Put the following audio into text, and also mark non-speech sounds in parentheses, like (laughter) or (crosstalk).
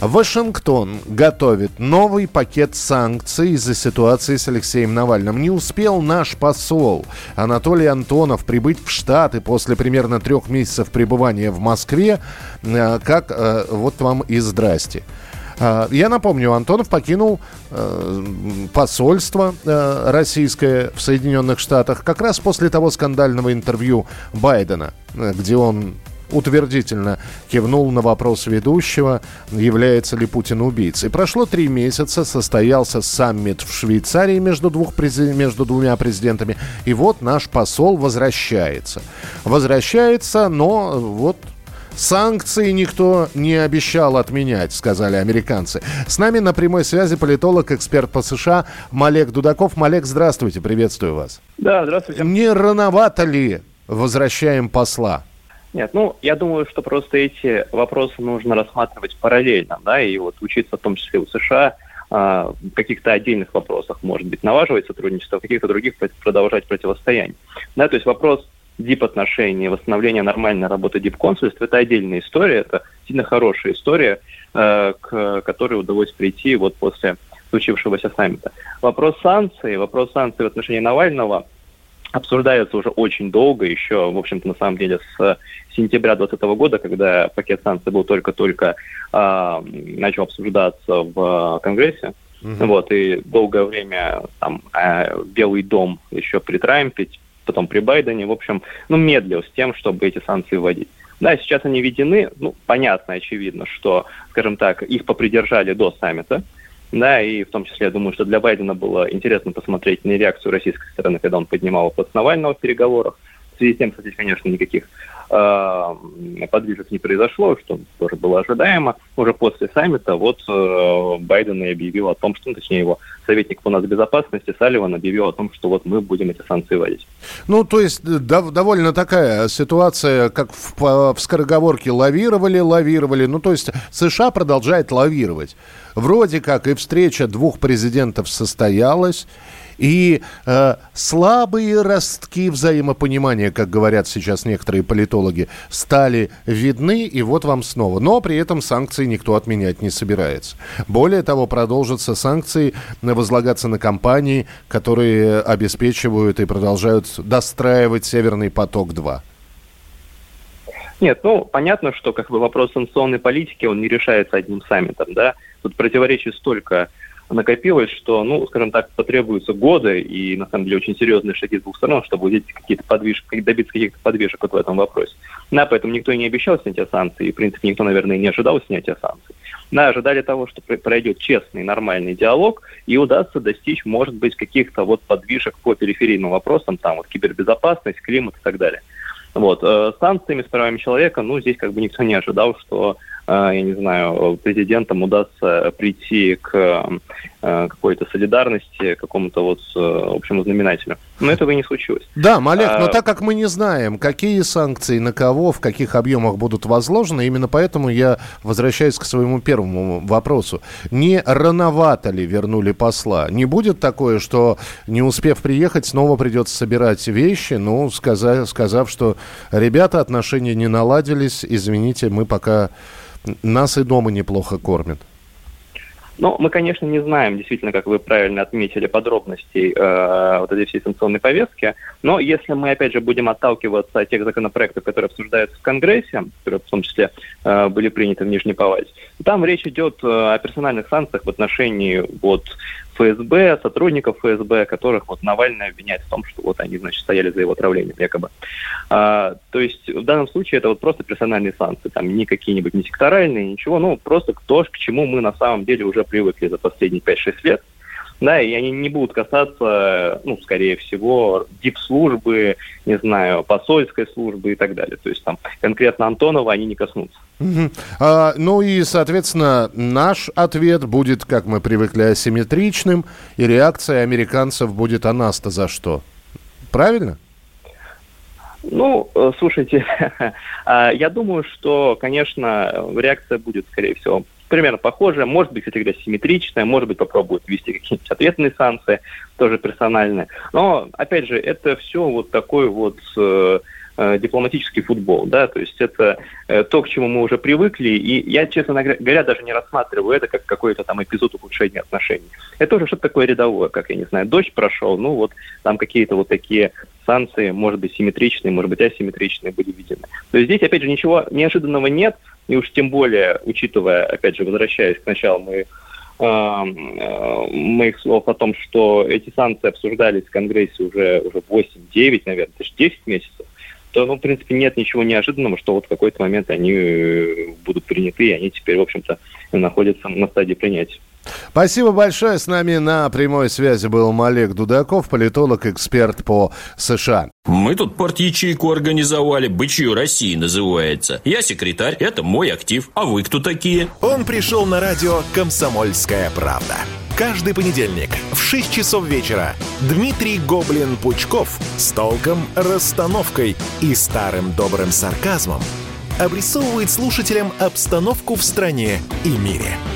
Вашингтон готовит новый пакет санкций из-за ситуации с Алексеем Навальным. Не успел наш посол Анатолий Антонов прибыть в Штаты после примерно трех месяцев пребывания в Москве, э, как э, вот вам и здрасте. Э, Я напомню, Антонов покинул посольство российское в Соединенных Штатах как раз после того скандального интервью Байдена, где он утвердительно кивнул на вопрос ведущего, является ли Путин убийцей. Прошло три месяца, состоялся саммит в Швейцарии между, двух, между двумя президентами, и вот наш посол возвращается. Возвращается, но вот Санкции никто не обещал отменять, сказали американцы. С нами на прямой связи политолог, эксперт по США Малек Дудаков. Малек, здравствуйте, приветствую вас. Да, здравствуйте. Не рановато ли возвращаем посла? Нет, ну, я думаю, что просто эти вопросы нужно рассматривать параллельно, да, и вот учиться в том числе у США а, в каких-то отдельных вопросах, может быть, налаживать сотрудничество, в каких-то других продолжать противостояние. Да, то есть вопрос дип-отношений, восстановления нормальной работы дип-консульства – это отдельная история, это сильно хорошая история, э, к которой удалось прийти вот после случившегося саммита. Вопрос санкций, вопрос санкций в отношении Навального обсуждается уже очень долго, еще, в общем-то, на самом деле, с сентября 2020 года, когда пакет санкций был только-только э, начал обсуждаться в Конгрессе. Mm-hmm. Вот, и долгое время там э, Белый дом еще при Трампе, потом при Байдене, в общем, ну, медлил с тем, чтобы эти санкции вводить. Да, сейчас они введены, ну, понятно, очевидно, что, скажем так, их попридержали до саммита, да, и в том числе, я думаю, что для Байдена было интересно посмотреть на реакцию российской стороны, когда он поднимал вопрос Навального в переговорах. В связи с тем, кстати, конечно, никаких э, подвижек не произошло, что тоже было ожидаемо. Уже после саммита вот э, Байден и объявил о том, что, ну, точнее, его советник по нацбезопасности Салливан объявил о том, что вот мы будем эти санкции вводить. Ну, то есть да, довольно такая ситуация, как в, в скороговорке лавировали, лавировали. Ну, то есть США продолжает лавировать. Вроде как и встреча двух президентов состоялась, и э, слабые ростки взаимопонимания, как говорят сейчас некоторые политологи, стали видны, и вот вам снова. Но при этом санкции никто отменять не собирается. Более того, продолжатся санкции возлагаться на компании, которые обеспечивают и продолжают достраивать «Северный поток-2». Нет, ну, понятно, что как бы вопрос санкционной политики, он не решается одним саммитом, да. Тут противоречий столько накопилось, что, ну, скажем так, потребуются годы и, на самом деле, очень серьезные шаги с двух сторон, чтобы увидеть какие-то подвижки, добиться каких-то подвижек вот в этом вопросе. Да, поэтому никто и не обещал снятия санкций, и, в принципе, никто, наверное, и не ожидал снятия санкций. Да, ожидали того, что пройдет честный, нормальный диалог, и удастся достичь, может быть, каких-то вот подвижек по периферийным вопросам, там, вот, кибербезопасность, климат и так далее. Вот, э, с санкциями, с правами человека, ну, здесь как бы никто не ожидал, что я не знаю, президентам удастся прийти к какой-то солидарности, какому-то вот общему знаменателю. Но этого и не случилось. Да, Малек, а... но так как мы не знаем, какие санкции, на кого, в каких объемах будут возложены, именно поэтому я возвращаюсь к своему первому вопросу. Не рановато ли вернули посла? Не будет такое, что не успев приехать, снова придется собирать вещи, ну, сказав, сказав что ребята, отношения не наладились, извините, мы пока нас и дома неплохо кормят. Ну, мы, конечно, не знаем, действительно, как вы правильно отметили, подробностей э, вот этой всей санкционной повестки, но если мы, опять же, будем отталкиваться от тех законопроектов, которые обсуждаются в Конгрессе, которые в том числе э, были приняты в Нижней Палате, там речь идет э, о персональных санкциях в отношении вот ФСБ, сотрудников ФСБ, которых вот Навальный обвиняет в том, что вот они, значит, стояли за его отравлением, якобы. А, то есть в данном случае это вот просто персональные санкции, там не какие-нибудь не секторальные, ничего, ну просто то, к чему мы на самом деле уже привыкли за последние 5-6 лет. Да, и они не будут касаться, ну, скорее всего, дип-службы, не знаю, посольской службы и так далее. То есть там конкретно Антонова они не коснутся. Угу. А, ну и, соответственно, наш ответ будет, как мы привыкли, асимметричным, и реакция американцев будет а нас-то за что? Правильно? Ну, э, слушайте, (laughs) а, я думаю, что, конечно, реакция будет, скорее всего, примерно похожая, может быть, кстати говоря, симметричная, может быть, попробуют ввести какие-нибудь ответные санкции, тоже персональные. Но, опять же, это все вот такой вот э, дипломатический футбол, да, то есть это э, то, к чему мы уже привыкли, и я, честно говоря, даже не рассматриваю это как какой-то там эпизод ухудшения отношений. Это уже что-то такое рядовое, как, я не знаю, дождь прошел, ну вот там какие-то вот такие санкции, может быть, симметричные, может быть, асимметричные были введены. То есть здесь, опять же, ничего неожиданного нет, и уж тем более, учитывая, опять же, возвращаясь к началу моих э, моих слов о том, что эти санкции обсуждались в Конгрессе уже, уже 8-9, наверное, даже 10 месяцев, ну, в принципе, нет ничего неожиданного, что вот в какой-то момент они э, будут приняты, и они теперь, в общем-то, находятся на стадии принятия. Спасибо большое. С нами на прямой связи был Олег Дудаков, политолог, эксперт по США. Мы тут порт-ячейку организовали, «Бычью России» называется. Я секретарь, это мой актив. А вы кто такие? Он пришел на радио «Комсомольская правда». Каждый понедельник в 6 часов вечера Дмитрий Гоблин-Пучков с толком, расстановкой и старым добрым сарказмом обрисовывает слушателям обстановку в стране и мире –